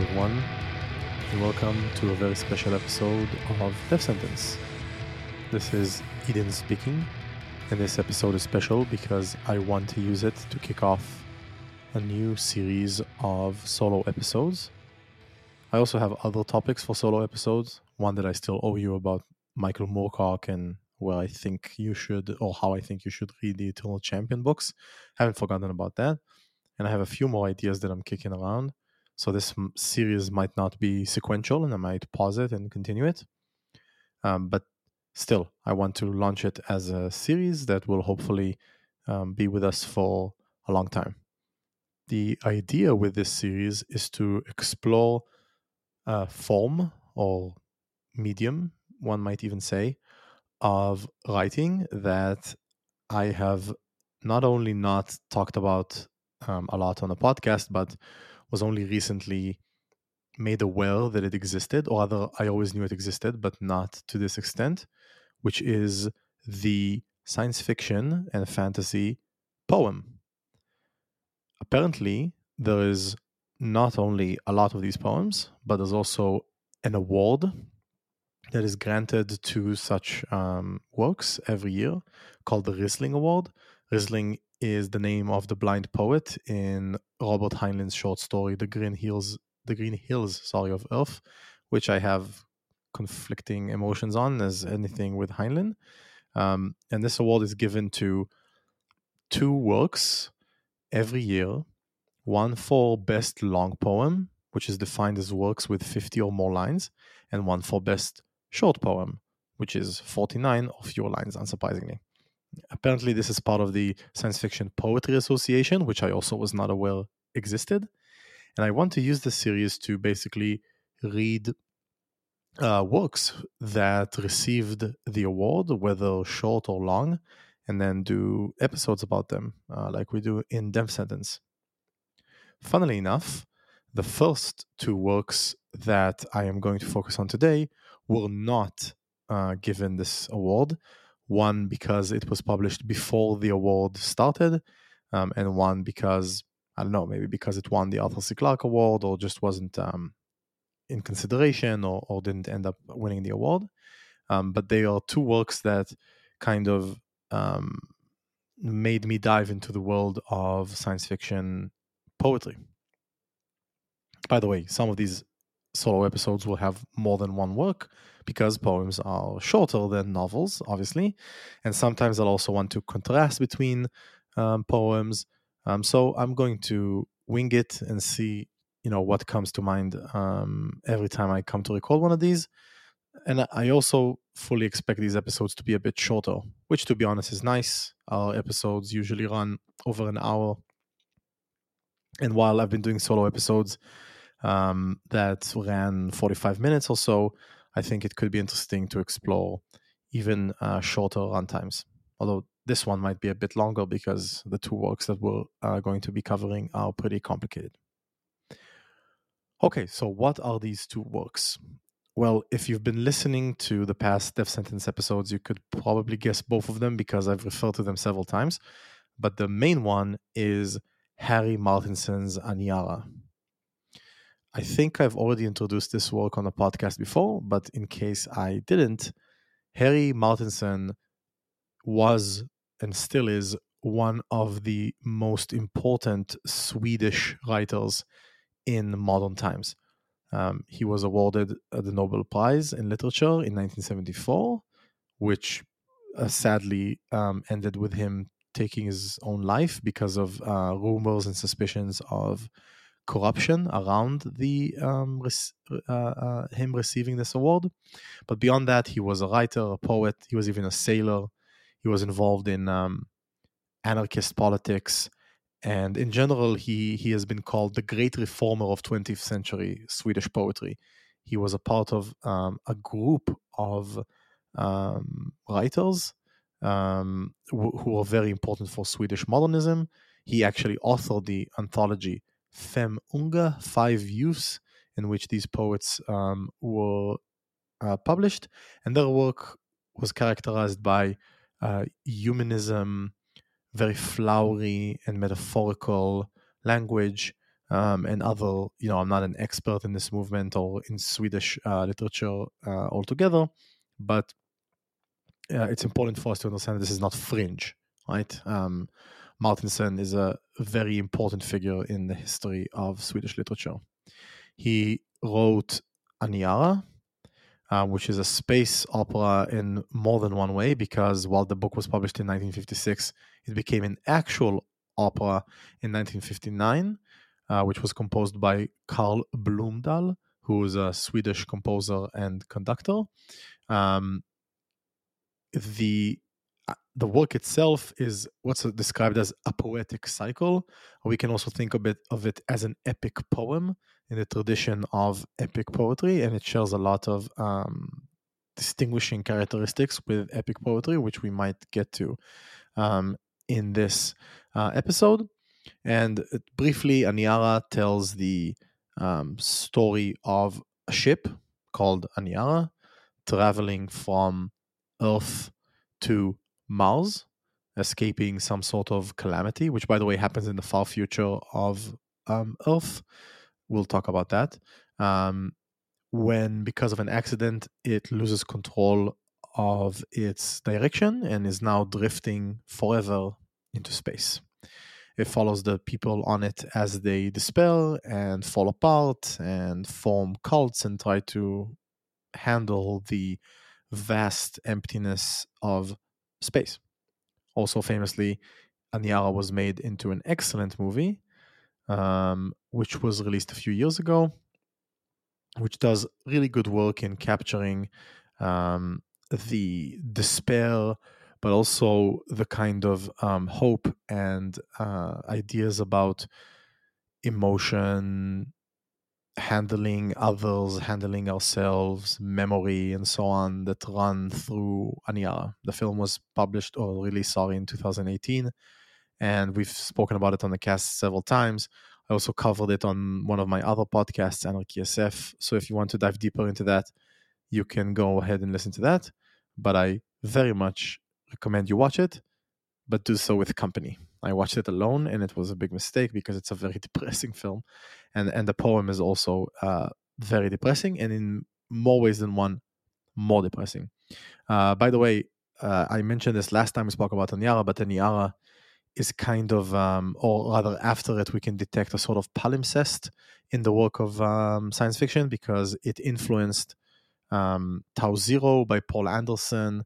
Everyone, and welcome to a very special episode of Death Sentence. This is Eden speaking, and this episode is special because I want to use it to kick off a new series of solo episodes. I also have other topics for solo episodes, one that I still owe you about Michael Moorcock and where I think you should, or how I think you should read the Eternal Champion books. Haven't forgotten about that. And I have a few more ideas that I'm kicking around. So this series might not be sequential and I might pause it and continue it. Um, but still, I want to launch it as a series that will hopefully um, be with us for a long time. The idea with this series is to explore a form or medium, one might even say, of writing that I have not only not talked about um, a lot on the podcast, but was only recently made aware that it existed, or rather, I always knew it existed, but not to this extent, which is the science fiction and fantasy poem. Apparently, there is not only a lot of these poems, but there's also an award that is granted to such um, works every year called the Rhysling Award. Rhysling is the name of the blind poet in Robert Heinlein's short story "The Green Hills." The Green Hills, sorry, of Earth, which I have conflicting emotions on as anything with Heinlein. Um, and this award is given to two works every year one for best long poem, which is defined as works with 50 or more lines, and one for best short poem, which is 49 or fewer lines, unsurprisingly. Apparently, this is part of the Science Fiction Poetry Association, which I also was not aware existed. And I want to use this series to basically read uh, works that received the award, whether short or long, and then do episodes about them, uh, like we do in Death Sentence. Funnily enough, the first two works that I am going to focus on today were not uh, given this award. One because it was published before the award started, um, and one because I don't know, maybe because it won the Arthur C. Clarke Award or just wasn't um, in consideration or, or didn't end up winning the award. Um, but they are two works that kind of um, made me dive into the world of science fiction poetry. By the way, some of these solo episodes will have more than one work because poems are shorter than novels, obviously. And sometimes I'll also want to contrast between um, poems. Um, so I'm going to wing it and see, you know, what comes to mind um, every time I come to record one of these. And I also fully expect these episodes to be a bit shorter, which, to be honest, is nice. Our episodes usually run over an hour. And while I've been doing solo episodes, um, that ran 45 minutes or so, I think it could be interesting to explore even uh, shorter runtimes. Although this one might be a bit longer because the two works that we're uh, going to be covering are pretty complicated. Okay, so what are these two works? Well, if you've been listening to the past Death Sentence episodes, you could probably guess both of them because I've referred to them several times. But the main one is Harry Martinson's Aniara. I think I've already introduced this work on the podcast before, but in case I didn't, Harry Martinson was and still is one of the most important Swedish writers in modern times. Um, he was awarded uh, the Nobel Prize in Literature in 1974, which uh, sadly um, ended with him taking his own life because of uh, rumors and suspicions of corruption around the um, uh, uh, him receiving this award. But beyond that, he was a writer, a poet. He was even a sailor. He was involved in um, anarchist politics, and in general, he he has been called the great reformer of 20th century Swedish poetry. He was a part of um, a group of um, writers um, who, who were very important for Swedish modernism. He actually authored the anthology Fem Unga, Five Youths, in which these poets um, were uh, published, and their work was characterized by uh, humanism, very flowery and metaphorical language, um, and other. You know, I'm not an expert in this movement or in Swedish uh, literature uh, altogether, but uh, it's important for us to understand this is not fringe, right? Um, Martinson is a very important figure in the history of Swedish literature. He wrote Aniara, uh, which is a space opera in more than one way, because while the book was published in 1956, it became an actual opera in 1959, uh, which was composed by Carl Blomdahl, who is a Swedish composer and conductor. Um, the the work itself is what's described as a poetic cycle. We can also think of it, of it as an epic poem in the tradition of epic poetry, and it shares a lot of um, distinguishing characteristics with epic poetry, which we might get to um, in this uh, episode. And uh, briefly, Aniara tells the um, story of a ship called Aniara traveling from Earth to Mars, escaping some sort of calamity, which, by the way, happens in the far future of um, Earth. We'll talk about that. Um, when, because of an accident, it loses control of its direction and is now drifting forever into space. It follows the people on it as they despair and fall apart and form cults and try to handle the vast emptiness of space. Also, famously, Aniara was made into an excellent movie, um, which was released a few years ago, which does really good work in capturing um, the despair, but also the kind of um, hope and uh, ideas about emotion, handling others, handling ourselves, memory, and so on that run through Aniara. The film was published or released, sorry, in 2018, and we've spoken about it on the cast several times. I also covered it on one of my other podcasts, Anarchy SF. So if you want to dive deeper into that, you can go ahead and listen to that. But I very much recommend you watch it, but do so with company. I watched it alone, and it was a big mistake because it's a very depressing film, and and the poem is also uh, very depressing, and in more ways than one, more depressing. Uh, by the way, uh, I mentioned this last time we spoke about Aniara, but Aniara is kind of, um, or rather, after it, we can detect a sort of palimpsest in the work of um, science fiction because it influenced um, Tau Zero by Poul Anderson,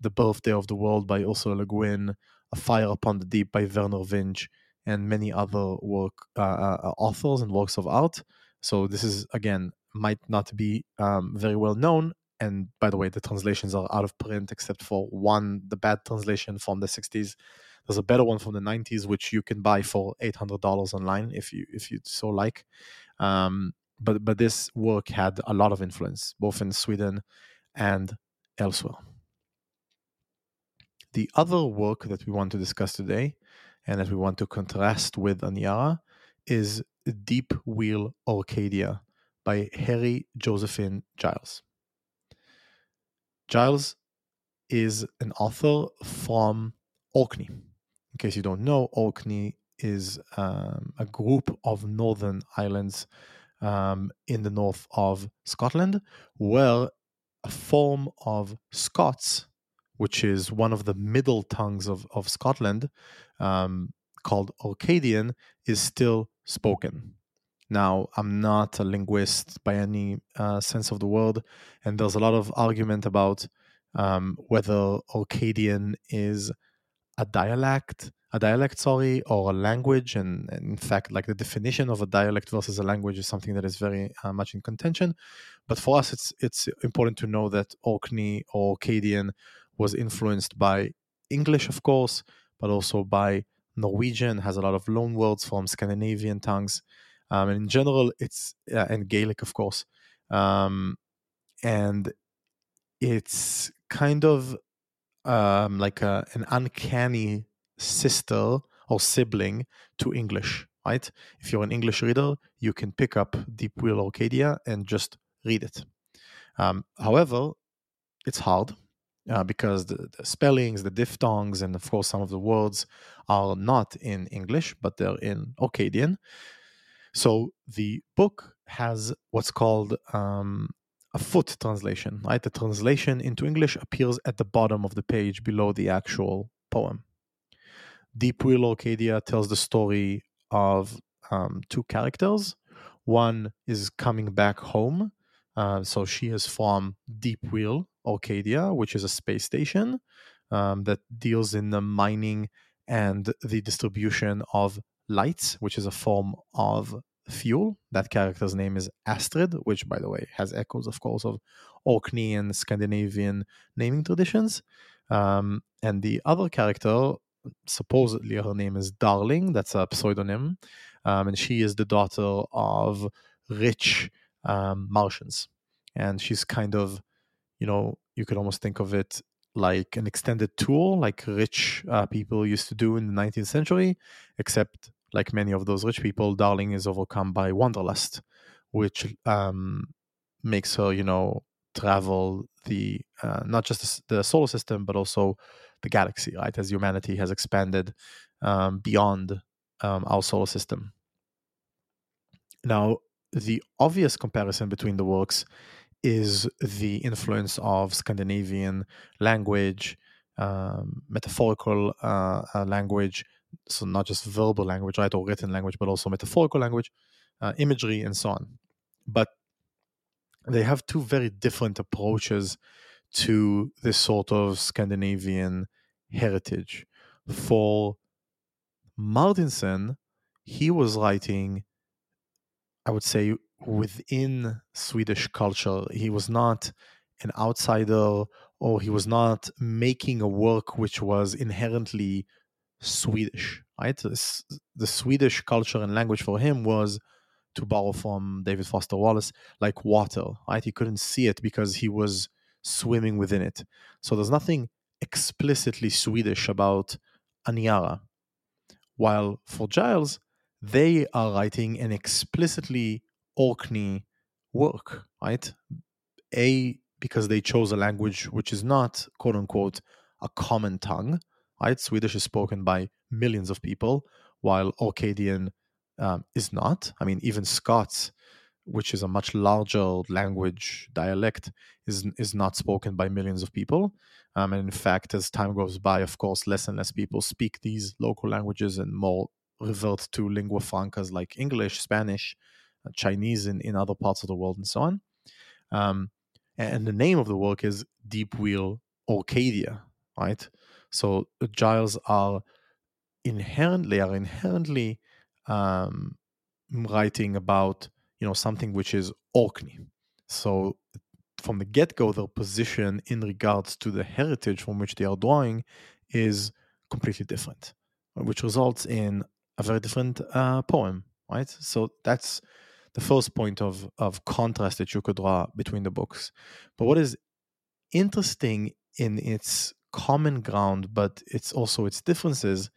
The Birthday of the World by Ursula Le Guin, a Fire Upon the Deep by Vernor Vinge and many other work uh, uh, uh, authors and works of art. So this is again might not be um, very well known. And by the way, the translations are out of print except for one, the bad translation from the 60s. There's a better one from the 90s, which you can buy for $800 online if you if you so like. Um, but but this work had a lot of influence both in Sweden and elsewhere. The other work that we want to discuss today and that we want to contrast with Aniara is Deep Wheel Orcadia by Harry Josephine Giles. Giles is an author from Orkney. In case you don't know, Orkney is um, a group of northern islands um, in the north of Scotland where a form of Scots which is one of the middle tongues of, of Scotland, um, called Orcadian, is still spoken. Now, I'm not a linguist by any uh, sense of the word, and there's a lot of argument about um, whether Orcadian is a dialect, a dialect, sorry, or a language. And, and, in fact, like the definition of a dialect versus a language is something that is very uh, much in contention. But for us, it's it's important to know that Orkney or Orcadian was influenced by English, of course, but also by Norwegian, has a lot of loan words from Scandinavian tongues. Um, and in general, it's, uh, and Gaelic, of course. Um, and it's kind of um, like a, an uncanny sister or sibling to English, right? If you're an English reader, you can pick up Deep Wheel Orcadia and just read it. Um, however, it's hard uh, because the, the, spellings, the diphthongs, and of course some of the words are not in English, but they're in Orcadian. So the book has what's called um, a foot translation, right? The translation into English appears at the bottom of the page below the actual poem. Deep Wheel Orcadia tells the story of um, two characters. One is coming back home. Uh, so she is from Deep Wheel Orcadia, which is a space station um, that deals in the mining and the distribution of lights, which is a form of fuel. That character's name is Astrid, which, by the way, has echoes, of course, of Orkney and Scandinavian naming traditions. Um, and the other character, supposedly her name is Darling, that's a pseudonym, um, and she is the daughter of rich um, Martians. And she's kind of, you know, you could almost think of it like an extended tool like rich uh, people used to do in the 19th century, except like many of those rich people, Darling is overcome by wanderlust, which um, makes her, you know, travel the uh, not just the, solar system but also the galaxy, right? As humanity has expanded um, beyond um, our solar system. Now, the obvious comparison between the works is the influence of Scandinavian language, um, metaphorical uh, uh, language, so not just verbal language, right, or written language, but also metaphorical language, uh, imagery, and so on. But they have two very different approaches to this sort of Scandinavian heritage. For Martinson, he was writing, I would say, within Swedish culture. He was not an outsider or he was not making a work which was inherently Swedish, right? The Swedish culture and language for him was, to borrow from David Foster Wallace, like water, right? He couldn't see it because he was swimming within it. So there's nothing explicitly Swedish about Aniara. While for Giles, they are writing an explicitly Orkney work, right? A, because they chose a language which is not, quote unquote, a common tongue, right? Swedish is spoken by millions of people, while Orcadian um, is not. I mean, even Scots, which is a much larger language dialect, is is not spoken by millions of people. Um, and in fact, as time goes by, of course, less and less people speak these local languages and more revert to lingua francas like English, Spanish, Chinese in, in other parts of the world, and so on. Um, and the name of the work is Deep Wheel Orcadia, right? So Giles are inherently are inherently um, writing about you know something which is Orkney. So from the get go, their position in regards to the heritage from which they are drawing is completely different, which results in a very different uh, poem, right? So that's the first point of of contrast that you could draw between the books. But what is interesting in its common ground, but it's also its differences,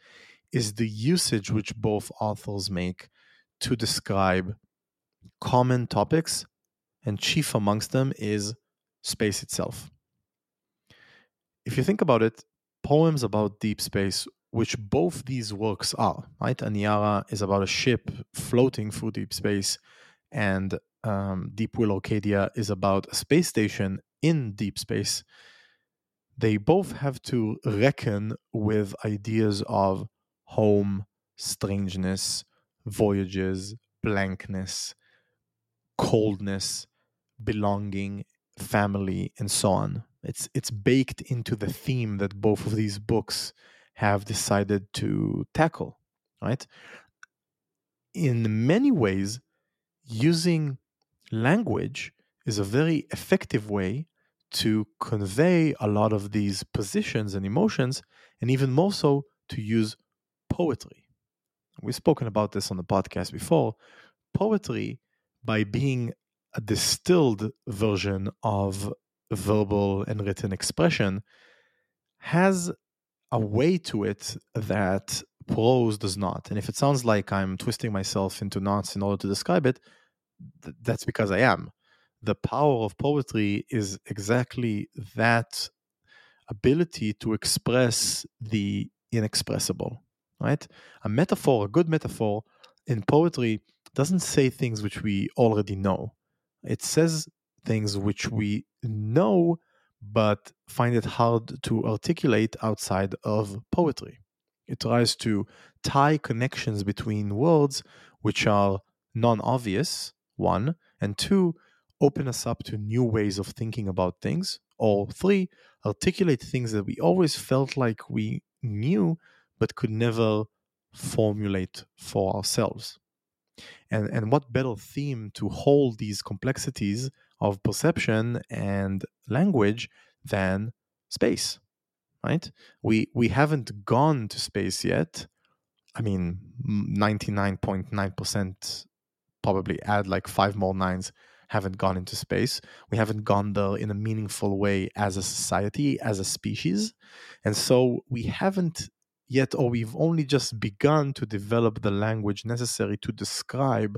is the usage which both authors make to describe common topics, and chief amongst them is space itself. If you think about it, poems about deep space, which both these works are, right? Aniara is about a ship floating through deep space, and um, Deep Wheel Orcadia is about a space station in deep space they both have to reckon with ideas of home, strangeness, voyages, blankness, coldness, belonging, family, and so on. It's it's baked into the theme that both of these books have decided to tackle, right? In many ways, using language is a very effective way to convey a lot of these positions and emotions, and even more so to use poetry. We've spoken about this on the podcast before. Poetry, by being a distilled version of verbal and written expression, has a way to it that prose does not. And if it sounds like I'm twisting myself into knots in order to describe it, th- that's because I am the power of poetry is exactly that ability to express the inexpressible right a metaphor a good metaphor in poetry doesn't say things which we already know. It says things which we know but find it hard to articulate outside of poetry. It tries to tie connections between words which are non obvious, one, and two, open us up to new ways of thinking about things, or three, articulate things that we always felt like we knew but could never formulate for ourselves. And, and what better theme to hold these complexities of perception and language than space, right? We, we haven't gone to space yet. I mean, 99.9% probably add like five more nines haven't gone into space. We haven't gone there in a meaningful way as a society, as a species. And so we haven't yet, or we've only just begun to develop the language necessary to describe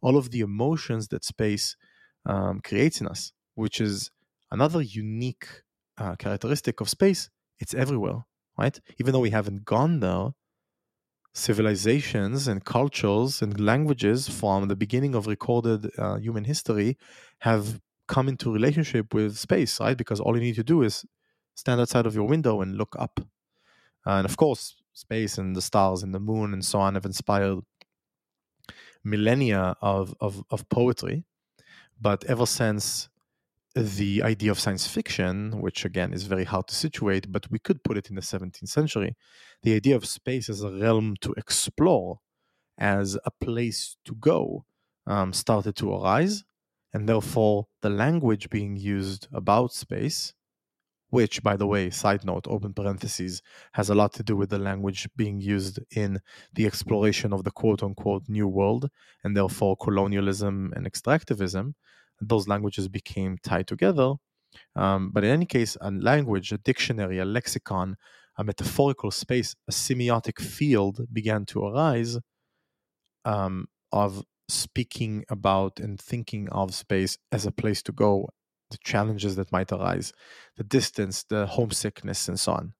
all of the emotions that space um, creates in us, which is another unique uh, characteristic of space. It's everywhere, right? Even though we haven't gone there, civilizations and cultures and languages from the beginning of recorded uh, human history have come into relationship with space, right? Because all you need to do is stand outside of your window and look up. And of course, space and the stars and the moon and so on have inspired millennia of, of, of poetry. But ever since the idea of science fiction, which again is very hard to situate, but we could put it in the 17th century, the idea of space as a realm to explore, as a place to go, um, started to arise. And therefore, the language being used about space, which, by the way, side note, open parentheses, has a lot to do with the language being used in the exploration of the quote unquote new world, and therefore colonialism and extractivism those languages became tied together. Um, but in any case, a language, a dictionary, a lexicon, a metaphorical space, a semiotic field began to arise um, of speaking about and thinking of space as a place to go, the challenges that might arise, the distance, the homesickness, and so on.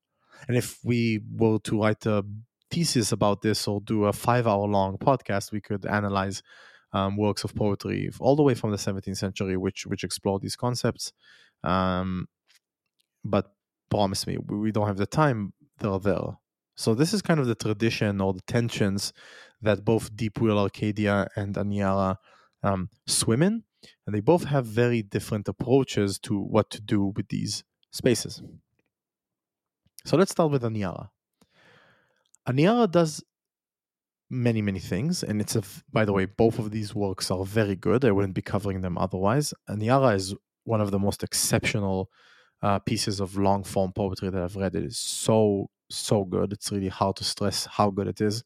And if we were to write a thesis about this or do a five hour long podcast, we could analyze um, works of poetry all the way from the 17th century, which which explore these concepts. Um, but promise me, we don't have the time. They're there. So this is kind of the tradition or the tensions that both Deep Wheel Orcadia and Aniara um, swim in, and they both have very different approaches to what to do with these spaces. So let's start with Aniara. Aniara does many many things. And it's a by the way both of these works are very good. I wouldn't be covering them otherwise. And Aniara is one of the most exceptional uh, pieces of long form poetry that i've read. It is so so good. It's really hard to stress how good it is.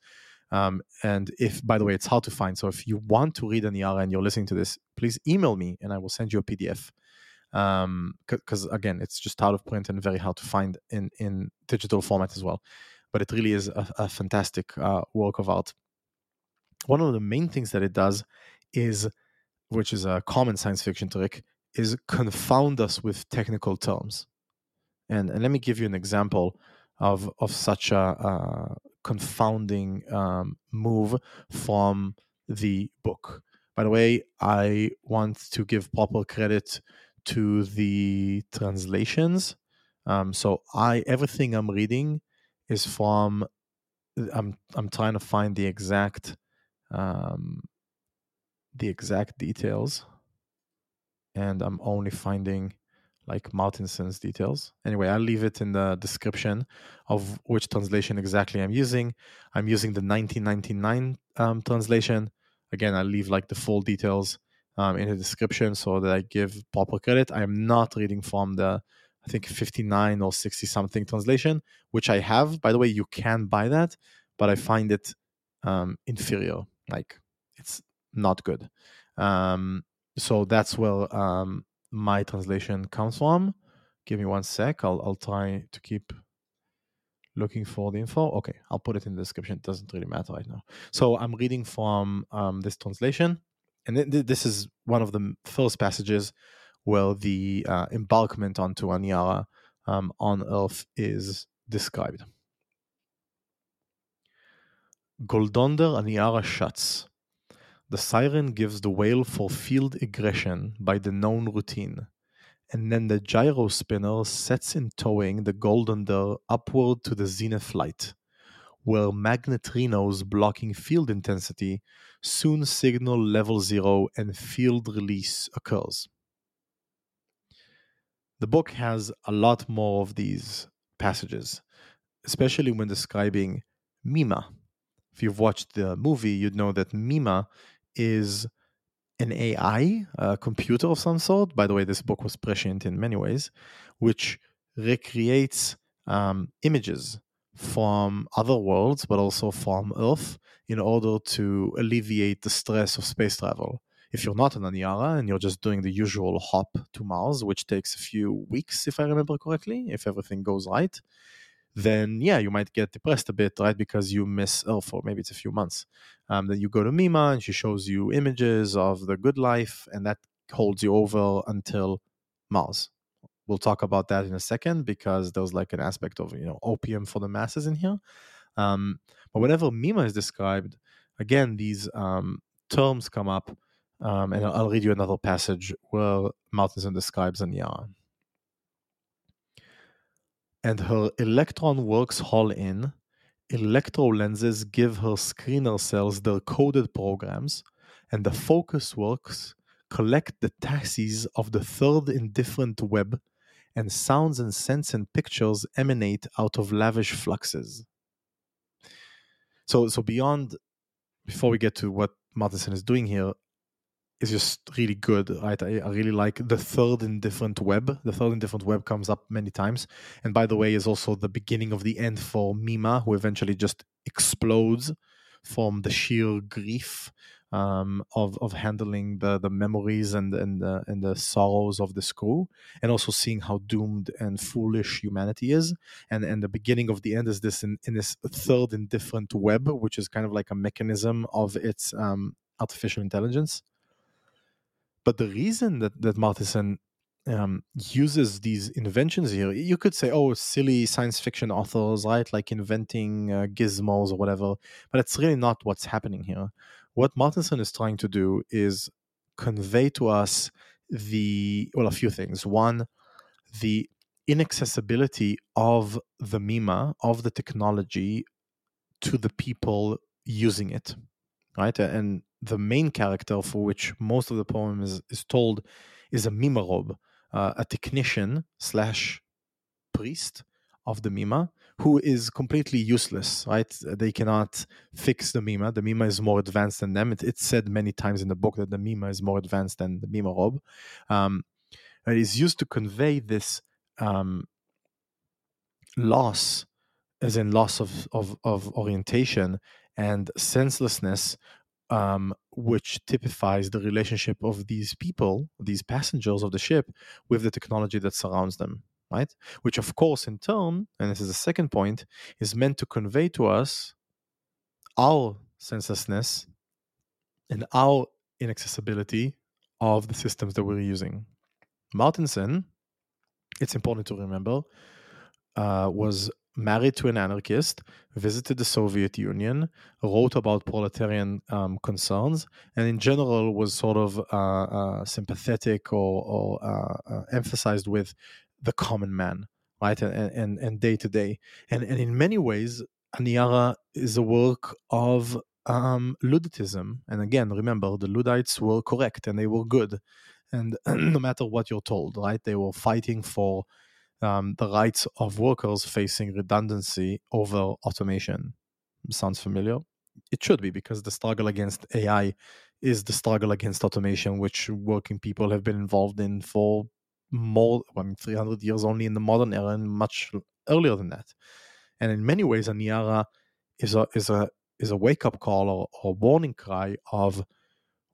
Um, and if by the way it's hard to find. So if you want to read Aniara and you're listening to this please email me and i will send you a pdf because um, again it's just out of print and very hard to find in in digital format as well but it really is a, a fantastic uh, work of art. One of the main things that it does is, which is a common science fiction trick, is confound us with technical terms. And, and let me give you an example of of such a, confounding um, move from the book. By the way, I want to give proper credit to the translations. Um, so I everything I'm reading is from I'm I'm trying to find the exact um, the exact details, and I'm only finding like Martinson's details. Anyway, I'll leave it in the description of which translation exactly I'm using. I'm using the 1999 um, translation. Again, I'll leave like the full details um, in the description so that I give proper credit. I am not reading from the I think 59 or 60 something translation, which I have. By the way, you can buy that, but I find it um, inferior. Like it's not good. Um, so that's where um, my translation comes from. Give me one sec. I'll, I'll try to keep looking for the info. Okay, I'll put it in the description. It doesn't really matter right now. So I'm reading from um, this translation, and th- this is one of the first passages where the uh, embarkment onto Aniara um, on Earth is described. Goldonder Aniara shuts. the siren gives the wail for field aggression by the known routine, and then the gyro spinner sets in towing the golden Goldander upward to the zenith light, where magnetrinos blocking field intensity soon signal level zero and field release occurs. The book has a lot more of these passages, especially when describing Mima. If you've watched the movie, you'd know that Mima is an AI, a computer of some sort. By the way, this book was prescient in many ways, which recreates um, images from other worlds, but also from Earth, in order to alleviate the stress of space travel. If you're not an Aniara and you're just doing the usual hop to Mars, which takes a few weeks, if I remember correctly, if everything goes right, then yeah, you might get depressed a bit, right? Because you miss Earth, or maybe it's a few months. Um, then you go to Mima and she shows you images of the good life, and that holds you over until Mars. We'll talk about that in a second because there's like an aspect of you know opium for the masses in here. Um, but whenever Mima is described, again these um, terms come up, um, and I'll read you another passage. Where Martinson describes Anya and her electron works haul in, electro lenses give her screener cells their coded programs, and the focus works collect the taxis of the third indifferent web, and sounds and scents and pictures emanate out of lavish fluxes. So, so beyond, before we get to what Martinson is doing here, is just really good, right? I, I, really like the third indifferent web. The third indifferent web comes up many times, and by the way, is also the beginning of the end for Mima, who eventually just explodes from the sheer grief um, of of handling the the memories and and the, and the sorrows of the crew, and also seeing how doomed and foolish humanity is. And and the beginning of the end is this in, in this third indifferent web, which is kind of like a mechanism of its um, artificial intelligence but the reason that, that Martinson um, uses these inventions here, you could say, oh, silly science fiction authors, right? Like inventing uh, gizmos or whatever. But it's really not what's happening here. What Martinson is trying to do is convey to us the, well, a few things. One, the inaccessibility of the Mima, of the technology to the people using it, right? And the main character for which most of the poem is, is told is a mimarob, uh, a technician slash priest of the mima who is completely useless right? They cannot fix the mima. The mima is more advanced than them. It, it's said many times in the book that the mima is more advanced than the mimarob um, it is used to convey this um, loss as in loss of, of, of orientation and senselessness um, which typifies the relationship of these people, these passengers of the ship, with the technology that surrounds them, right? Which, of course, in turn, and this is the second point, is meant to convey to us our senselessness and our inaccessibility of the systems that we're using. Martinson, it's important to remember, uh, was married to an anarchist, visited the Soviet Union, wrote about proletarian um, concerns, and in general was sort of uh, uh, sympathetic or, or uh, uh emphasized with the common man, right, and and, day to day, and and in many ways, Aniara is a work of um, and again, remember the Luddites were correct and they were good, and no matter what you're told, right, they were fighting for um, the rights of workers facing redundancy over automation. Sounds familiar? It should be because the struggle against AI is the struggle against automation, which working people have been involved in for more, I mean, 300 years only in the modern era and much earlier than that. And in many ways, Aniara is a is a is a wake up call or, or warning cry of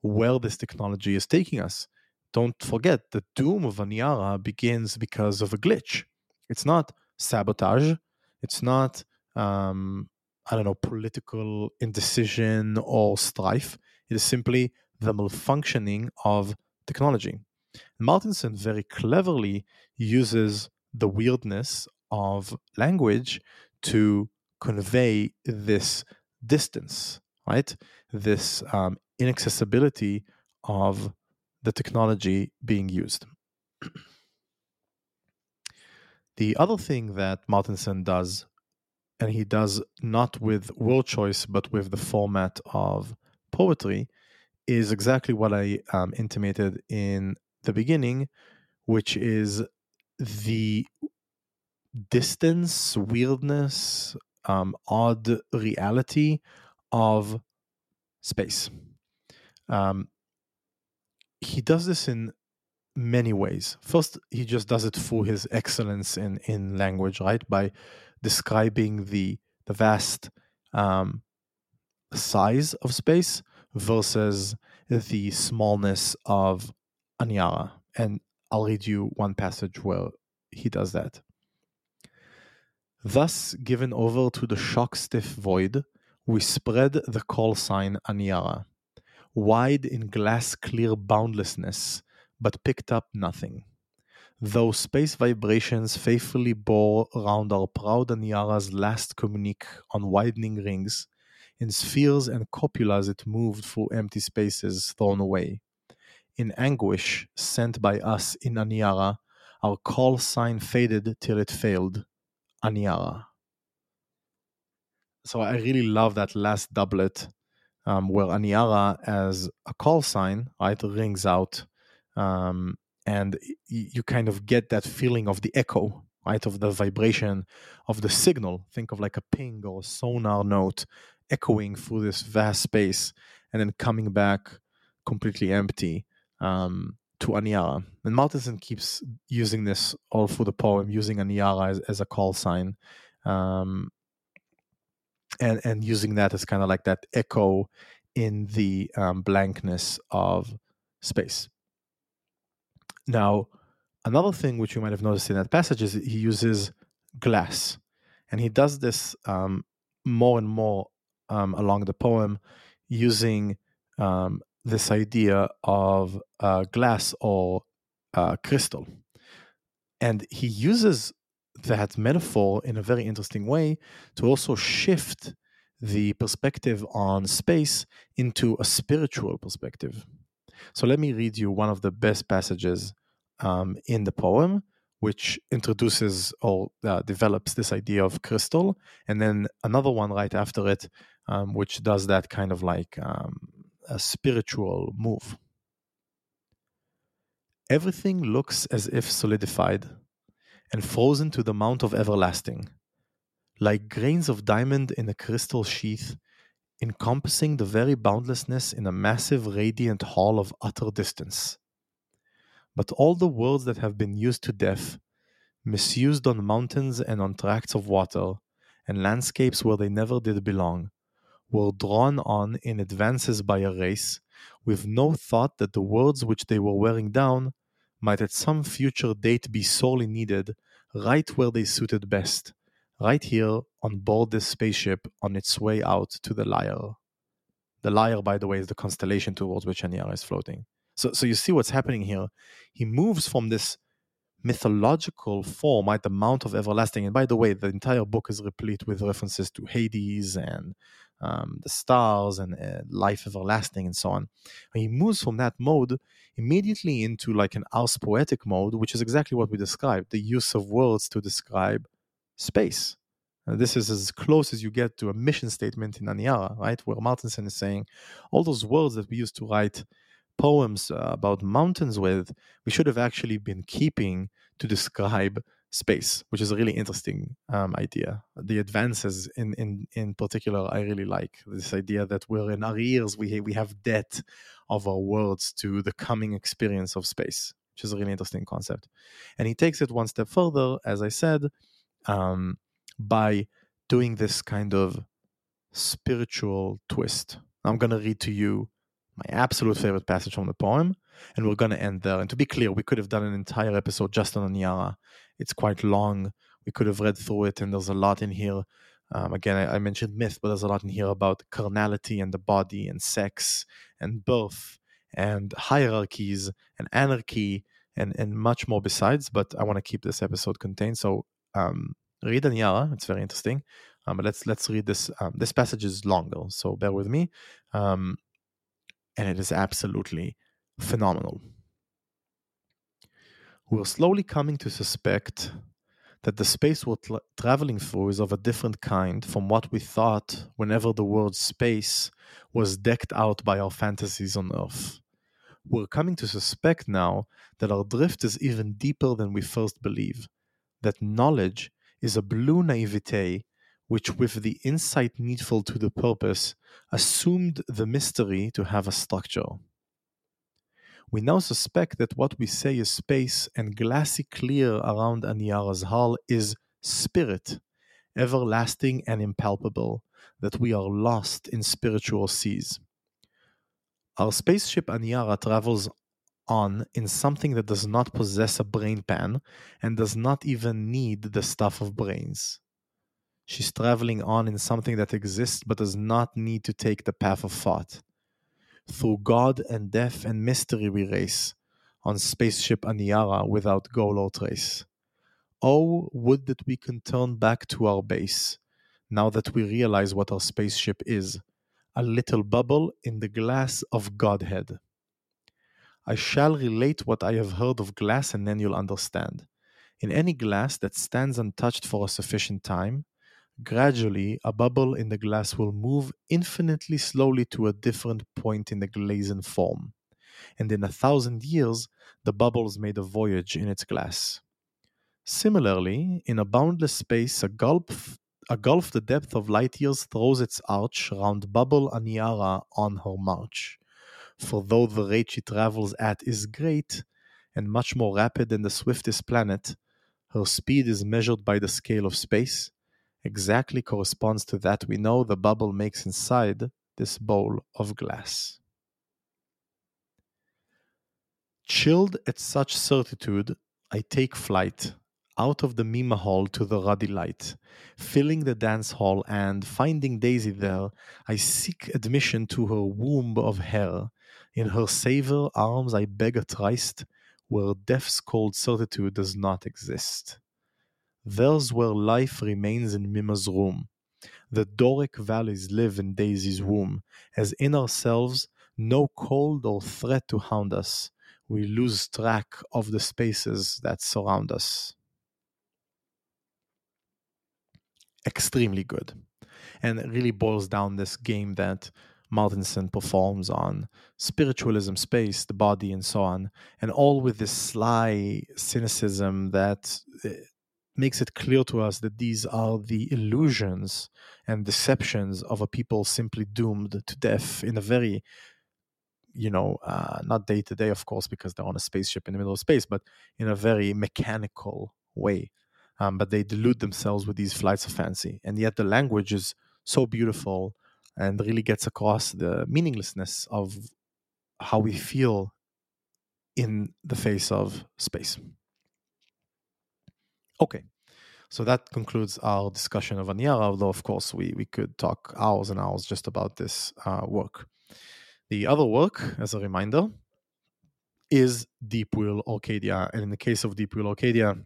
where this technology is taking us don't forget the doom of Aniara begins because of a glitch. It's not sabotage. It's not um, I don't know political indecision or strife. It is simply the malfunctioning of technology. Martinson very cleverly uses the weirdness of language to convey this distance, right? This um, inaccessibility of the technology being used. the other thing that Martinson does, and he does not with word choice, but with the format of poetry, is exactly what I um, intimated in the beginning, which is the distance, weirdness, um, odd reality of space. Um, he does this in many ways. First, he just does it through his excellence in in language, right? By describing the the vast um, size of space versus the smallness of Aniara. And I'll read you one passage where he does that. Thus, given over to the shock stiff void, we spread the call sign Aniara, wide in glass clear boundlessness, but picked up nothing. Though space vibrations faithfully bore round our proud Aniara's last communique on widening rings, in spheres and copulas it moved through empty spaces thrown away. In anguish sent by us in Aniara, our call sign faded till it failed. Aniara. So I really love that last doublet um, where Aniara as a call sign, right, rings out. Um, and you kind of get that feeling of the echo, right, of the vibration of the signal. Think of like a ping or a sonar note echoing through this vast space and then coming back completely empty um, to Aniara. And Martinson keeps using this all through the poem, using Aniara as, as a call sign. Um, and, and using that as kind of like that echo in the um, blankness of space. Now, another thing which you might have noticed in that passage is he uses glass. And he does this um, more and more um, along the poem using um, this idea of uh, glass or uh, crystal. And he uses that metaphor in a very interesting way to also shift the perspective on space into a spiritual perspective. So let me read you one of the best passages um, in the poem, which introduces or uh, develops this idea of crystal, and then another one right after it, um, which does that kind of like um, a spiritual move. Everything looks as if solidified and frozen to the mount of everlasting, like grains of diamond in a crystal sheath, encompassing the very boundlessness in a massive radiant hall of utter distance. But all the worlds that have been used to death, misused on mountains and on tracts of water, and landscapes where they never did belong, were drawn on in advances by a race, with no thought that the words which they were wearing down might at some future date be sorely needed right where they suited best, right here on board this spaceship on its way out to the Lyre. The Lyre, by the way, is the constellation towards which Aniara is floating. So, so you see what's happening here. He moves from this mythological form at the Mount of Everlasting. And by the way, the entire book is replete with references to Hades and um, the stars and uh, life everlasting and so on. And he moves from that mode immediately into like an ars poetic mode, which is exactly what we described the use of words to describe space. this is as close as you get to a mission statement in Aniara, right? Where Martinson is saying all those words that we used to write poems uh, about mountains with, we should have actually been keeping to describe space, which is a really interesting um, idea. The advances in, in in particular, I really like this idea that we're in our ears, we we have debt of our words to the coming experience of space, which is a really interesting concept. And he takes it one step further, as I said, um, by doing this kind of spiritual twist. I'm going to read to you my absolute favorite passage from the poem, and we're going to end there. And to be clear, we could have done an entire episode just on Aniara. It's quite long. We could have read through it, and there's a lot in here. Um, again, I, I, mentioned myth, but there's a lot in here about carnality and the body, and sex, and birth, and hierarchies, and anarchy, and, and much more besides. But I want to keep this episode contained. So um, read Aniara, it's very interesting. Um, but let's let's read this. Um, this passage is longer, so bear with me. Um, and it is absolutely phenomenal. We're slowly coming to suspect that the space we're tra- traveling through is of a different kind from what we thought whenever the word space was decked out by our fantasies on Earth. We're coming to suspect now that our drift is even deeper than we first believe, that knowledge is a blue naivete which, with the insight needful to the purpose, assumed the mystery to have a structure. We now suspect that what we say is space and glassy clear around Aniara's hull is spirit, everlasting and impalpable, that we are lost in spiritual seas. Our spaceship Aniara travels on in something that does not possess a brain pan and does not even need the stuff of brains. She's traveling on in something that exists but does not need to take the path of thought. Through God and death and mystery we race on spaceship Aniara without goal or trace. Oh, would that we can turn back to our base, now that we realize what our spaceship is a little bubble in the glass of Godhead. I shall relate what I have heard of glass, and then you'll understand. In any glass that stands untouched for a sufficient time, Gradually, a bubble in the glass will move infinitely slowly to a different point in the glazing form, and in a thousand years, the bubbles made a voyage in its glass. Similarly, in a boundless space, a gulf, a gulf the depth of light years throws its arch round bubble Aniara on her march. For though the rate she travels at is great, and much more rapid than the swiftest planet, her speed is measured by the scale of space, exactly corresponds to that we know the bubble makes inside this bowl of glass. Chilled at such certitude, I take flight out of the Mima hall to the ruddy light, filling the dance hall, and finding Daisy there, I seek admission to her womb of hair. In her savor arms I beg a tryst, where death's cold certitude does not exist. There's where life remains in Mima's room. The Doric valleys live in Daisy's womb, as in ourselves no cold or threat to hound us. We lose track of the spaces that surround us. Extremely good. And it really boils down this game that Martinson performs on spiritualism, space, the body, and so on, and all with this sly cynicism that eh, makes it clear to us that these are the illusions and deceptions of a people simply doomed to death in a very you know uh, not day to day of course because they're on a spaceship in the middle of space but in a very mechanical way. Um, but they delude themselves with these flights of fancy and yet the language is so beautiful and really gets across the meaninglessness of how we feel in the face of space Okay. So that concludes our discussion of Aniara, although, of course, we, we could talk hours and hours just about this uh, work. The other work, as a reminder, is Deep Wheel Orcadia. And in the case of Deep Wheel Orcadia,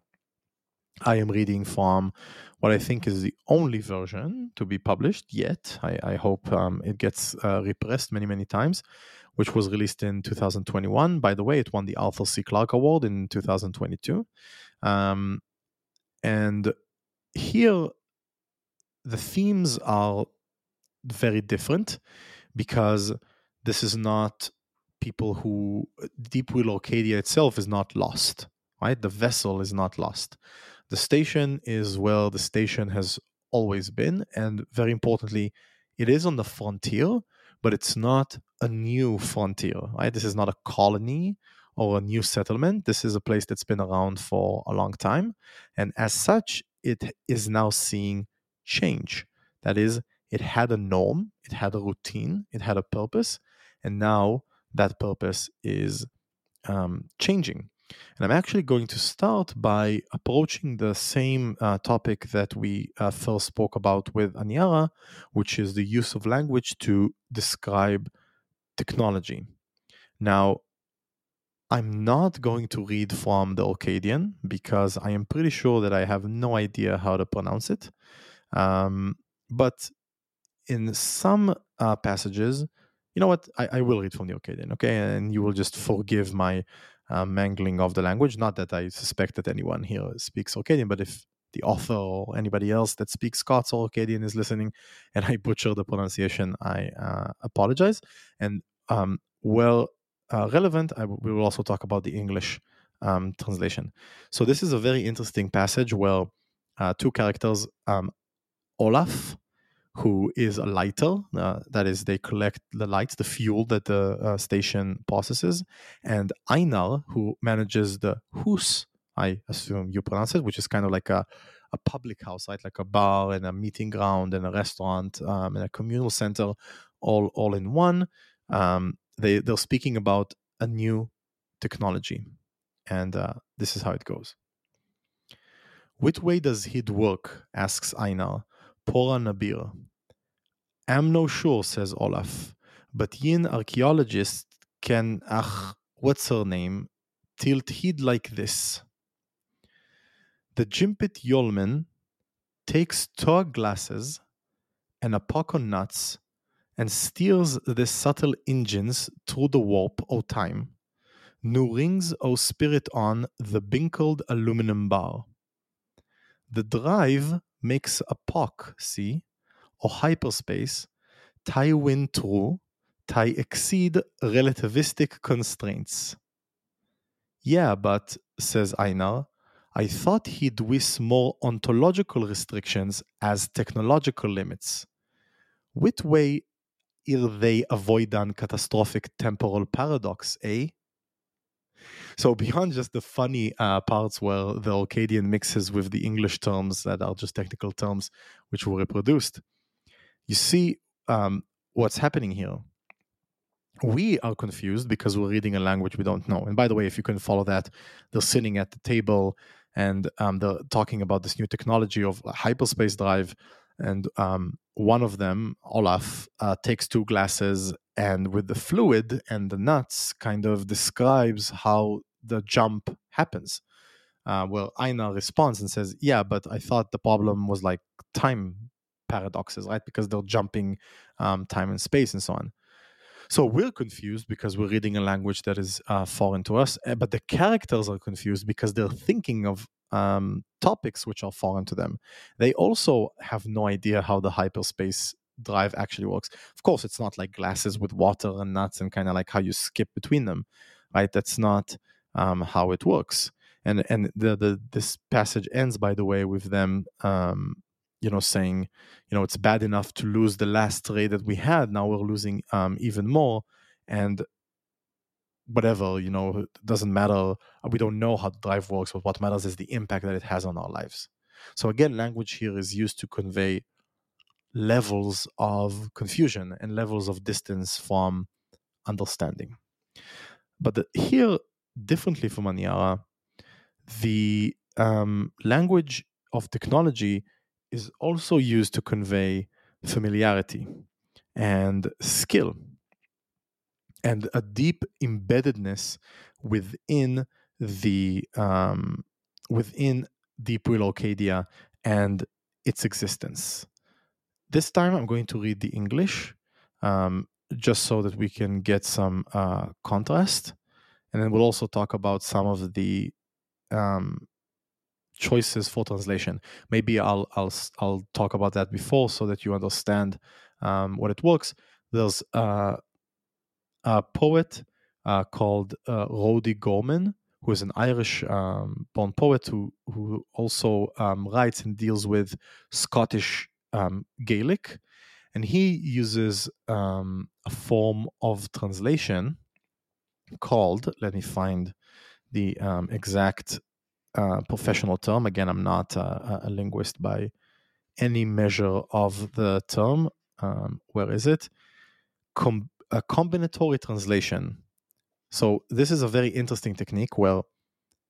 I am reading from what I think is the only version to be published yet. I, I hope um, it gets uh, repressed many, many times, which was released in 2021. By the way, it won the Arthur C. Clarke Award in 2022. Um, and here, the themes are very different because this is not people who Deep Wheel Orcadia itself is not lost, right? The vessel is not lost. The station is where the station has always been, and very importantly, it is on the frontier, but it's not a new frontier, right? This is not a colony or a new settlement. This is a place that's been around for a long time. And as such, it is now seeing change. That is, it had a norm, it had a routine, it had a purpose, and now that purpose is um, changing. And I'm actually going to start by approaching the same uh, topic that we uh, first spoke about with Aniara, which is the use of language to describe technology. Now, I'm not going to read from the Orcadian because I am pretty sure that I have no idea how to pronounce it. Um, but in some uh, passages, you know what? I, I, will read from the Orcadian, okay? And you will just forgive my uh, mangling of the language. Not that I suspect that anyone here speaks Orcadian, but if the author or anybody else that speaks Scots or Orcadian is listening and I butcher the pronunciation, I uh, apologize. And um, well uh, relevant, we will also talk about the English um, translation. So this is a very interesting passage where uh, two characters, um, Olaf, who is a lighter. Uh, that is, they collect the lights, the fuel that the uh, station processes. And Einar, who manages the hus, I assume you pronounce it, which is kind of like a, a public house, right? Like a bar and a meeting ground and a restaurant um, and a communal center all, all in one. Um, they, they're speaking about a new technology. And uh, this is how it goes. Which way does he'd work? asks Einar. Pora Nabir. Am no sure, says Olaf, but yin archaeologist can, ach, what's her name, tilt heed like this. The Jimpit Yolman takes two glasses and a pock nuts and steers the subtle engines through the warp o time, nu rings o spirit on the binkled aluminum bar. The drive makes a pock, see, or hyperspace, tie win true, tie exceed relativistic constraints. Yeah, but, says Einar, I thought he'd wish more ontological restrictions as technological limits. Which way are they avoid an catastrophic temporal paradox, eh? So beyond just the funny uh, parts where the Orcadian mixes with the English terms that are just technical terms which were reproduced, you see um, what's happening here. We are confused because we're reading a language we don't know. And by the way, if you can follow that, they're sitting at the table and um, they're talking about this new technology of hyperspace drive. And um, one of them, Olaf, uh, takes two glasses and with the fluid and the nuts kind of describes how the jump happens. Uh, well, Einar responds and says, Yeah, but I thought the problem was like time paradoxes, right? Because they're jumping um, time and space and so on. So we're confused because we're reading a language that is uh, foreign to us, eh, but the characters are confused because they're thinking of um, topics which are foreign to them. They also have no idea how the hyperspace drive actually works. Of course, it's not like glasses with water and nuts and kind of like how you skip between them, right? That's not um, how it works. And and the, the this passage ends, by the way, with them um, you know saying you know it's bad enough to lose the last trade that we had now we're losing um, even more and whatever you know it doesn't matter. We don't know how the drive works but what matters is the impact that it has on our lives. So again language here is used to convey levels of confusion and levels of distance from understanding. But the, here differently from Aniara, the um, language of technology is also used to convey familiarity and skill and a deep embeddedness within the um, within Deep Wheel Orcadia and its existence. This time I'm going to read the English um, just so that we can get some uh, contrast. And then we'll also talk about some of the um, choices for translation. Maybe I'll I'll I'll talk about that before so that you understand um, what it works. There's uh, a poet uh, called uh, Rody Gorman, who is an Irish um, born poet who who also um, writes and deals with Scottish um, Gaelic, and he uses um, a form of translation called. Let me find the um, exact uh, professional term. Again, I'm not a, a, linguist by any measure of the term. Um, where is it? Com- a combinatory translation. So, this is a very interesting technique where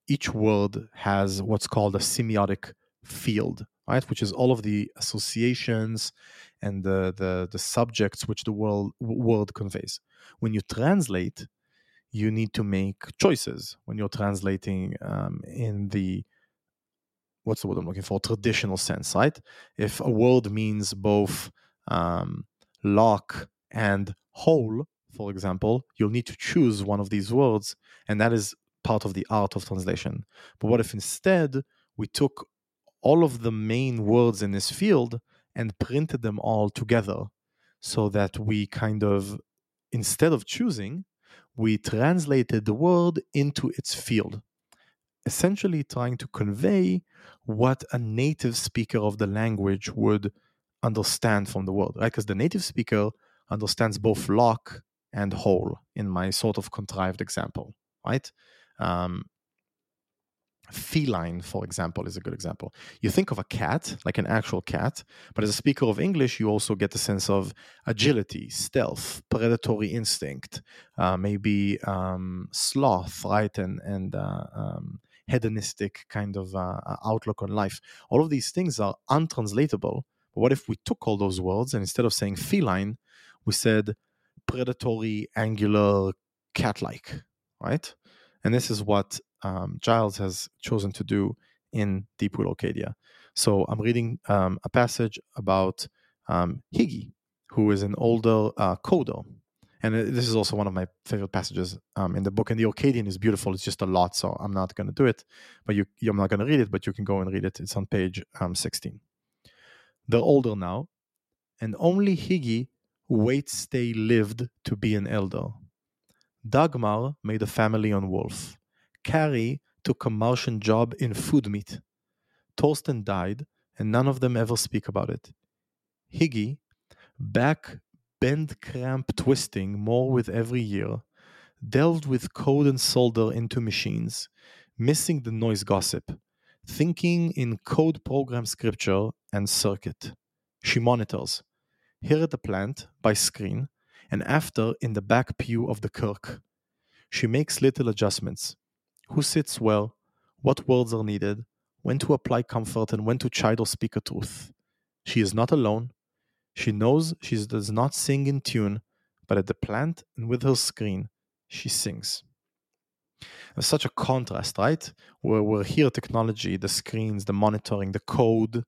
each word has what's called a semiotic field, right? Which is all of the associations and the, the, the subjects which the world, word conveys. When you translate, you need to make choices when you're translating um, in the what's the word I'm looking for? Traditional sense, right? If a word means both um, lock and whole, for example, you'll need to choose one of these words, and that is part of the art of translation. But what if instead we took all of the main words in this field and printed them all together so that we kind of, instead of choosing, we translated the word into its field, essentially trying to convey what a native speaker of the language would understand from the word, right? Because the native speaker understands both lock and hole in my sort of contrived example, right? Um, feline, for example, is a good example. You think of a cat, like an actual cat, but as a speaker of English, you also get the sense of agility, stealth, predatory instinct, uh, maybe um, sloth, right, and and uh, um, hedonistic kind of uh, outlook on life. All of these things are untranslatable. But what if we took all those words and instead of saying feline, we said predatory, angular, cat-like, right? And this is what um, Giles has chosen to do in Deep Wheel Orcadia. So I'm reading um, a passage about um, Higgy, who is an older uh, coder. And this is also one of my favorite passages um, in the book. And the Orcadian is beautiful. It's just a lot, so I'm not going to do it. But you, I'm not going to read it, but you can go and read it. It's on page um, 16. They're older now, and only Higgy waits they lived to be an elder. Dagmar made a family on Wolf. Carrie took a Martian job in food meat. Torsten died, and none of them ever speak about it. Higgy, back bend cramp twisting more with every year, delved with code and solder into machines, missing the noise gossip, thinking in code program scripture and circuit. She monitors, here at the plant, by screen, and after in the back pew of the Kirk. She makes little adjustments, who sits well, what words are needed, when to apply comfort and when to chide or speak a truth. She is not alone. She knows she does not sing in tune, but at the plant and with her screen, she sings. There's such a contrast, right? Where here, technology, the screens, the monitoring, the code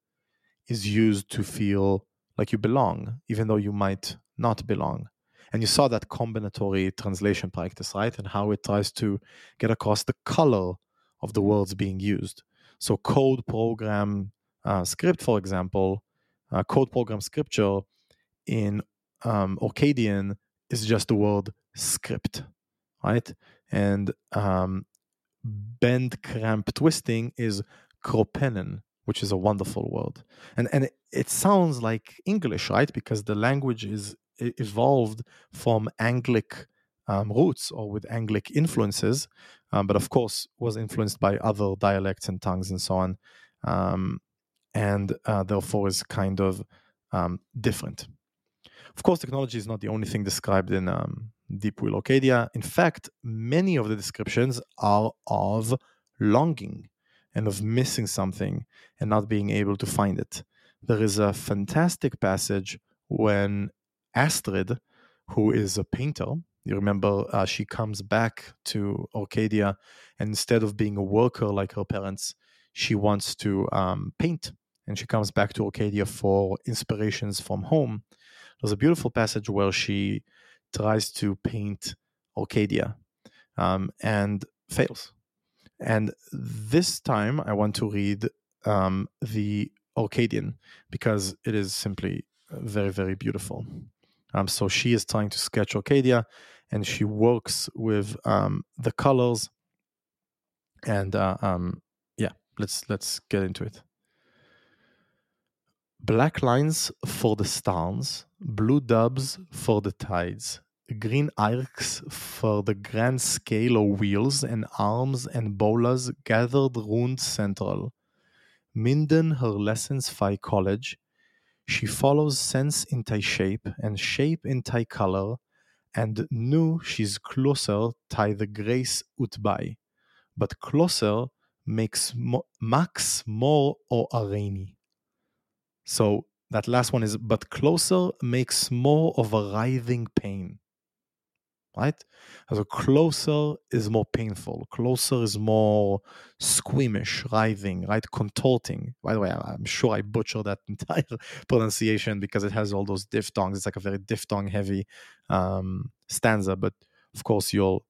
is used to feel like you belong, even though you might not belong. And you saw that combinatory translation practice, right? And how it tries to get across the color of the words being used. So, code program uh, script, for example, uh, code program scripture in um, Orcadian is just the word script, right? And um, bend cramp twisting is kropenen, which is a wonderful word. And and it, sounds like English, right? Because the language is evolved from Anglic um, roots or with Anglic influences, um, but of course was influenced by other dialects and tongues and so on, um, and uh, therefore is kind of um, different. Of course, technology is not the only thing described in um, Deep Wheel Orcadia. In fact, many of the descriptions are of longing and of missing something and not being able to find it. There is a fantastic passage when Astrid, who is a painter, you remember uh, she comes back to Orcadia, and instead of being a worker like her parents, she wants to um, paint. And she comes back to Orcadia for inspirations from home. There's a beautiful passage where she tries to paint Orcadia um, and fails. And this time I want to read um, the Orcadian because it is simply very, very beautiful. Um, so she is trying to sketch Orcadia, and she works with um, the colors. And uh, um, yeah, let's let's get into it. Black lines for the stars, blue dubs for the tides, green arcs for the grand scale of wheels and arms and bolas gathered round central. Minden her lessons fi college, she follows sense in thy shape and shape in thy color, and knew she's closer thy the grace ut by. But closer makes mo- max more or areni. So that last one is but closer makes more of a writhing pain. Right? So closer is more painful. Closer is more squeamish, writhing, right? Contorting. By the way, I'm sure I butcher that entire pronunciation because it has all those diphthongs. It's like a very diphthong heavy um, stanza, but of course you'll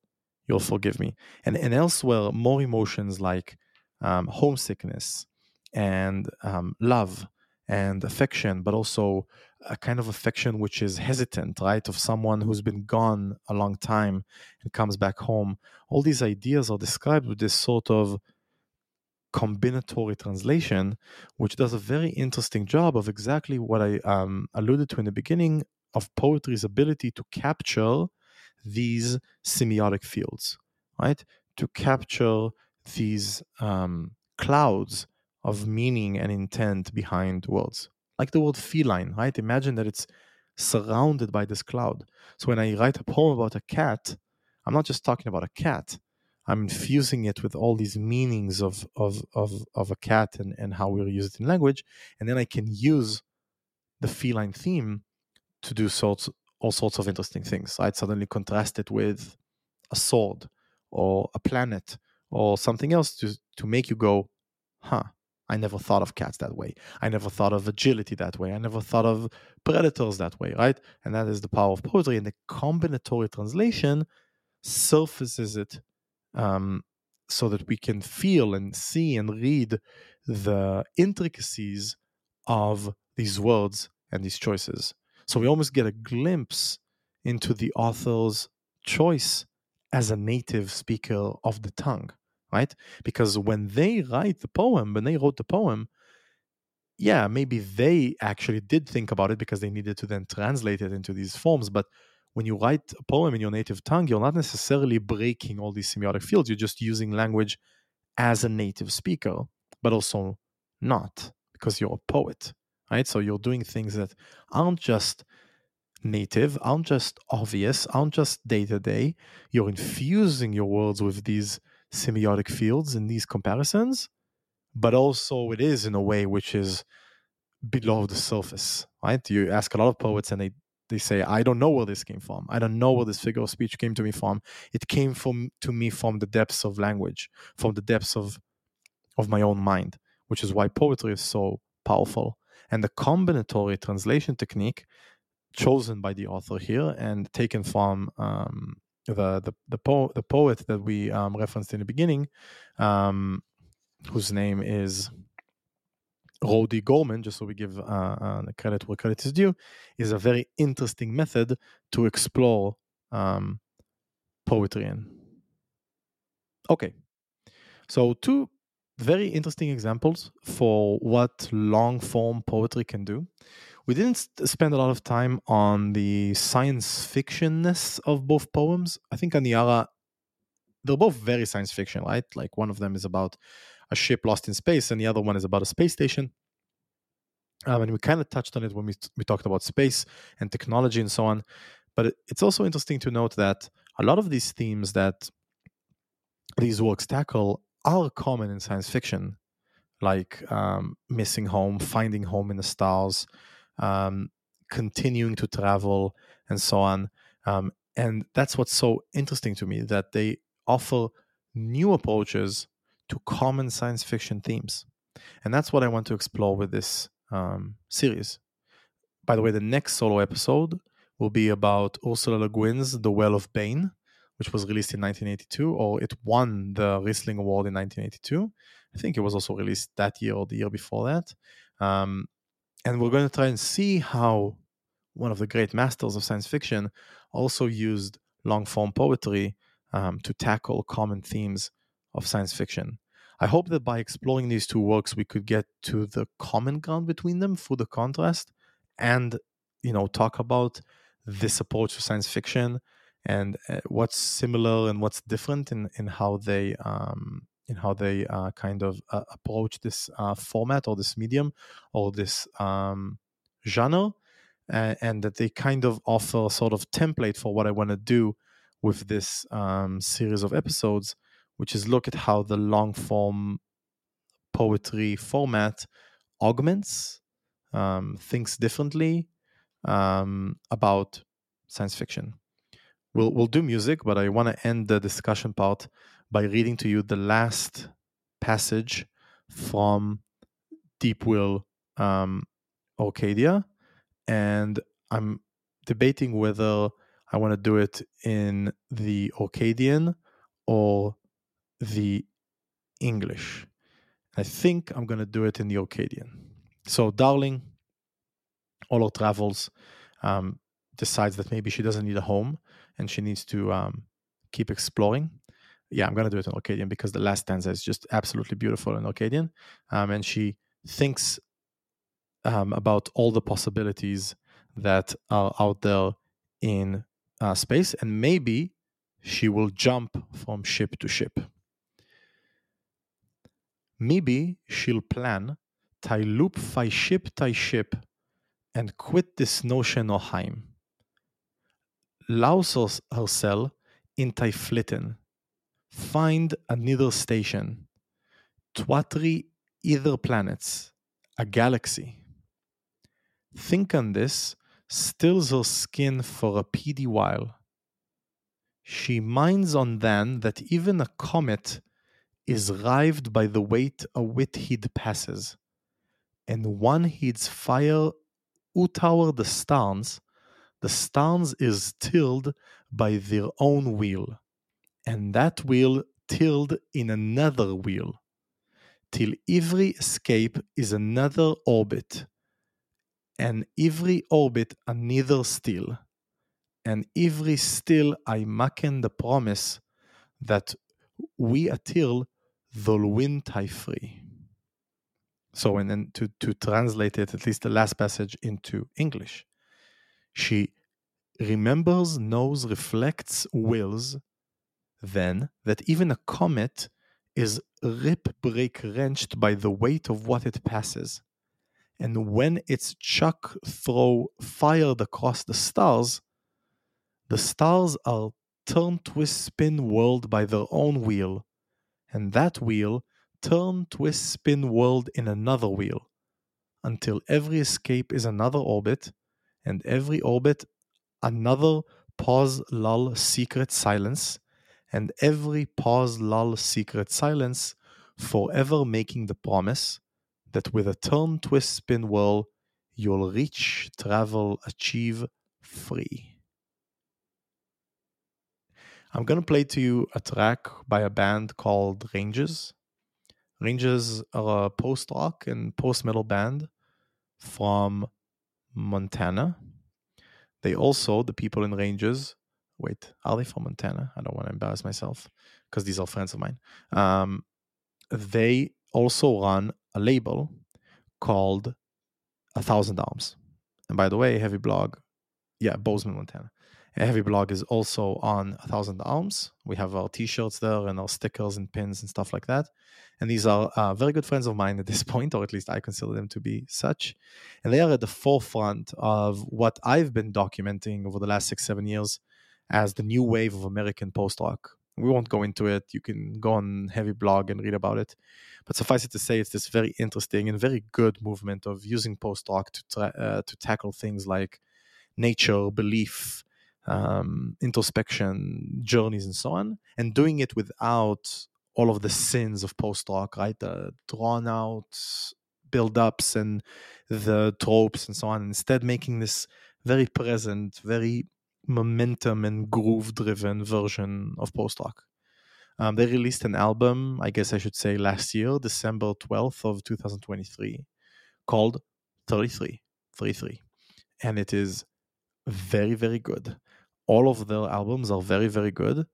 you'll forgive me. And and elsewhere, more emotions like um, homesickness and um, love and affection, but also a kind of affection which is hesitant, right? Of someone who's been gone a long time and comes back home. All these ideas are described with this sort of combinatory translation, which does a very interesting job of exactly what I um, alluded to in the beginning of poetry's ability to capture these semiotic fields, right? To capture these um, clouds of meaning and intent behind words like the word feline, right? Imagine that it's surrounded by this cloud. So when I write a poem about a cat, I'm not just talking about a cat. I'm infusing it with all these meanings of of of, of a cat and, and how we use it in language. And then I can use the feline theme to do sorts all sorts of interesting things. I'd suddenly contrast it with a sword or a planet or something else to to make you go, huh, I never thought of cats that way. I never thought of agility that way. I never thought of predators that way, right? And that is the power of poetry. And the combinatory translation surfaces it um, so that we can feel and see and read the intricacies of these words and these choices. So we almost get a glimpse into the author's choice as a native speaker of the tongue right? Because when they write the poem, when they wrote the poem, yeah, maybe they actually did think about it because they needed to then translate it into these forms. But when you write a poem in your native tongue, you're not necessarily breaking all these semiotic fields. You're just using language as a native speaker, but also not because you're a poet, right? So you're doing things that aren't just native, aren't just obvious, aren't just day to day. You're infusing your words with these semiotic fields in these comparisons, but also it is in a way which is below the surface, right? You ask a lot of poets and they they say, I don't know where this came from. I don't know where this figure of speech came to me from. It came from to me from the depths of language, from the depths of of my own mind, which is why poetry is so powerful. And the combinatory translation technique chosen by the author here and taken from um, the the the, po- the poet that we um, referenced in the beginning, um, whose name is Rody Gorman, just so we give uh, uh, credit where credit is due, is a very interesting method to explore um, poetry in. Okay, so two very interesting examples for what long form poetry can do we didn't spend a lot of time on the science fictionness of both poems. I think Aniara, they're both very science fiction, right? Like one of them is about a ship lost in space, and the other one is about a space station. Um, and we kind of touched on it when we we talked about space and technology and so on. But it, it's also interesting to note that a lot of these themes that these works tackle are common in science fiction, like um, missing home, finding home in the stars, um, continuing to travel, and so on. Um, and that's what's so interesting to me that they offer new approaches to common science fiction themes. And that's what I want to explore with this um, series. By the way, the next solo episode will be about Ursula Le Guin's The Well of Baln, which was released in 1982, or it won the Rhysling Award in 1982. I think it was also released that year or the year before that. Um, and we're going to try and see how one of the great masters of science fiction also used long form poetry um, to tackle common themes of science fiction. I hope that by exploring these two works, we could get to the common ground between them through the contrast and, you know, talk about this approach to science fiction and uh, what's similar and what's different in, in how they um, in how they uh, kind of uh, approach this uh, format or this medium or this um, genre, and, and, that they kind of offer a sort of template for what I want to do with this um, series of episodes, which is look at how the long form poetry format augments, um, thinks differently um, about science fiction. we'll we'll do music, but I want to end the discussion part by reading to you the last passage from Deep Wheel um, Orcadia, and I'm debating whether I want to do it in the Orcadian or the English. I think I'm going to do it in the Orcadian. So, Darling, all her travels, um, decides that maybe she doesn't need a home and she needs to um, keep exploring. Yeah, I'm to do it in Orcadian because the last stanza is just absolutely beautiful in Orcadian. Um, and she thinks um, about all the possibilities that are out there in uh, space, and maybe she will jump from ship to ship. Maybe she'll plan ty loop fi ship ty ship and quit this notion of heim. Louse herself in ty flitten, find another station, twatry either planets, a galaxy. Think on this, stills her skin for a peedy while. She minds on then that even a comet is rived by the weight a wit heed passes, and one heeds fire utower the stars, the stars is tilled by their own wheel, and that wheel tilled in another wheel, till every escape is another orbit, and every orbit another still, and every still I maken the promise that we atil they'll win tie free. So, and then to, to translate it, at least the last passage into English, she remembers, knows, reflects, wills, then that even a comet is rip break wrenched by the weight of what it passes. And when its chuck throw fired across the stars, the stars are turn, twist, spin, whirled by their own wheel, and that wheel turn, twist, spin, whirled in another wheel, until every escape is another orbit, and every orbit another pause, lull, secret silence, and every pause, lull, secret silence, forever making the promise that with a turn, twist, spin, whirl, you'll reach, travel, achieve free. I'm going to play to you a track by a band called Ranges. Ranges are a post rock and post metal band from Montana. They also, the people in Ranges, wait, are they from Montana? I don't want to embarrass myself because these are friends of mine. Um, they also run a label called A Thousand Arms. And by the way, Heavy Blog, yeah, Bozeman, Montana. Heavy Blog is also on A Thousand Arms. We have our t-shirts there and our stickers and pins and stuff like that. And these are uh, very good friends of mine at this point, or at least I consider them to be such. And they are at the forefront of what I've been documenting over the last six, seven years as the new wave of American post-rock. We won't go into it. You can go on Heavy Blog and read about it. But suffice it to say, it's this very interesting and very good movement of using post-rock to, tra- uh, to tackle things like nature, belief, um, introspection journeys and so on, and doing it without all of the sins of post rock, right? The drawn out build ups and the tropes and so on. Instead, making this very present, very momentum and groove driven version of post rock. Um, they released an album, I guess I should say last year, December 12th of 2023, called 33, 33. And it is very, very good all of their albums are very, very good.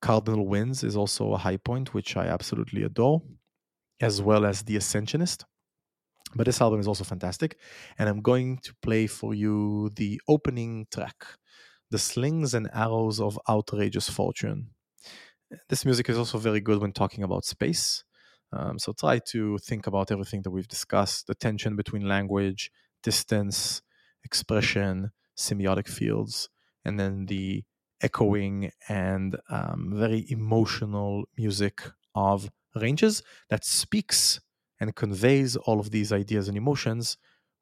Cardinal Winds is also a high point, which I absolutely adore, as well as The Ascensionist. But this album is also fantastic. And I'm going to play for you the opening track, The Slings and Arrows of Outrageous Fortune. This music is also very good when talking about space. Um, so try to think about everything that we've discussed the tension between language, distance, expression, semiotic fields and then the echoing and um, very emotional music of ranges that speaks and conveys all of these ideas and emotions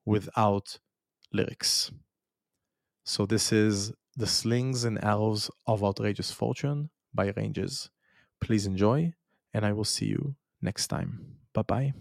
without lyrics. So this is The Slings and Arrows of Outrageous Fortune by Ranges. Please enjoy, and I will see you next time. Bye bye.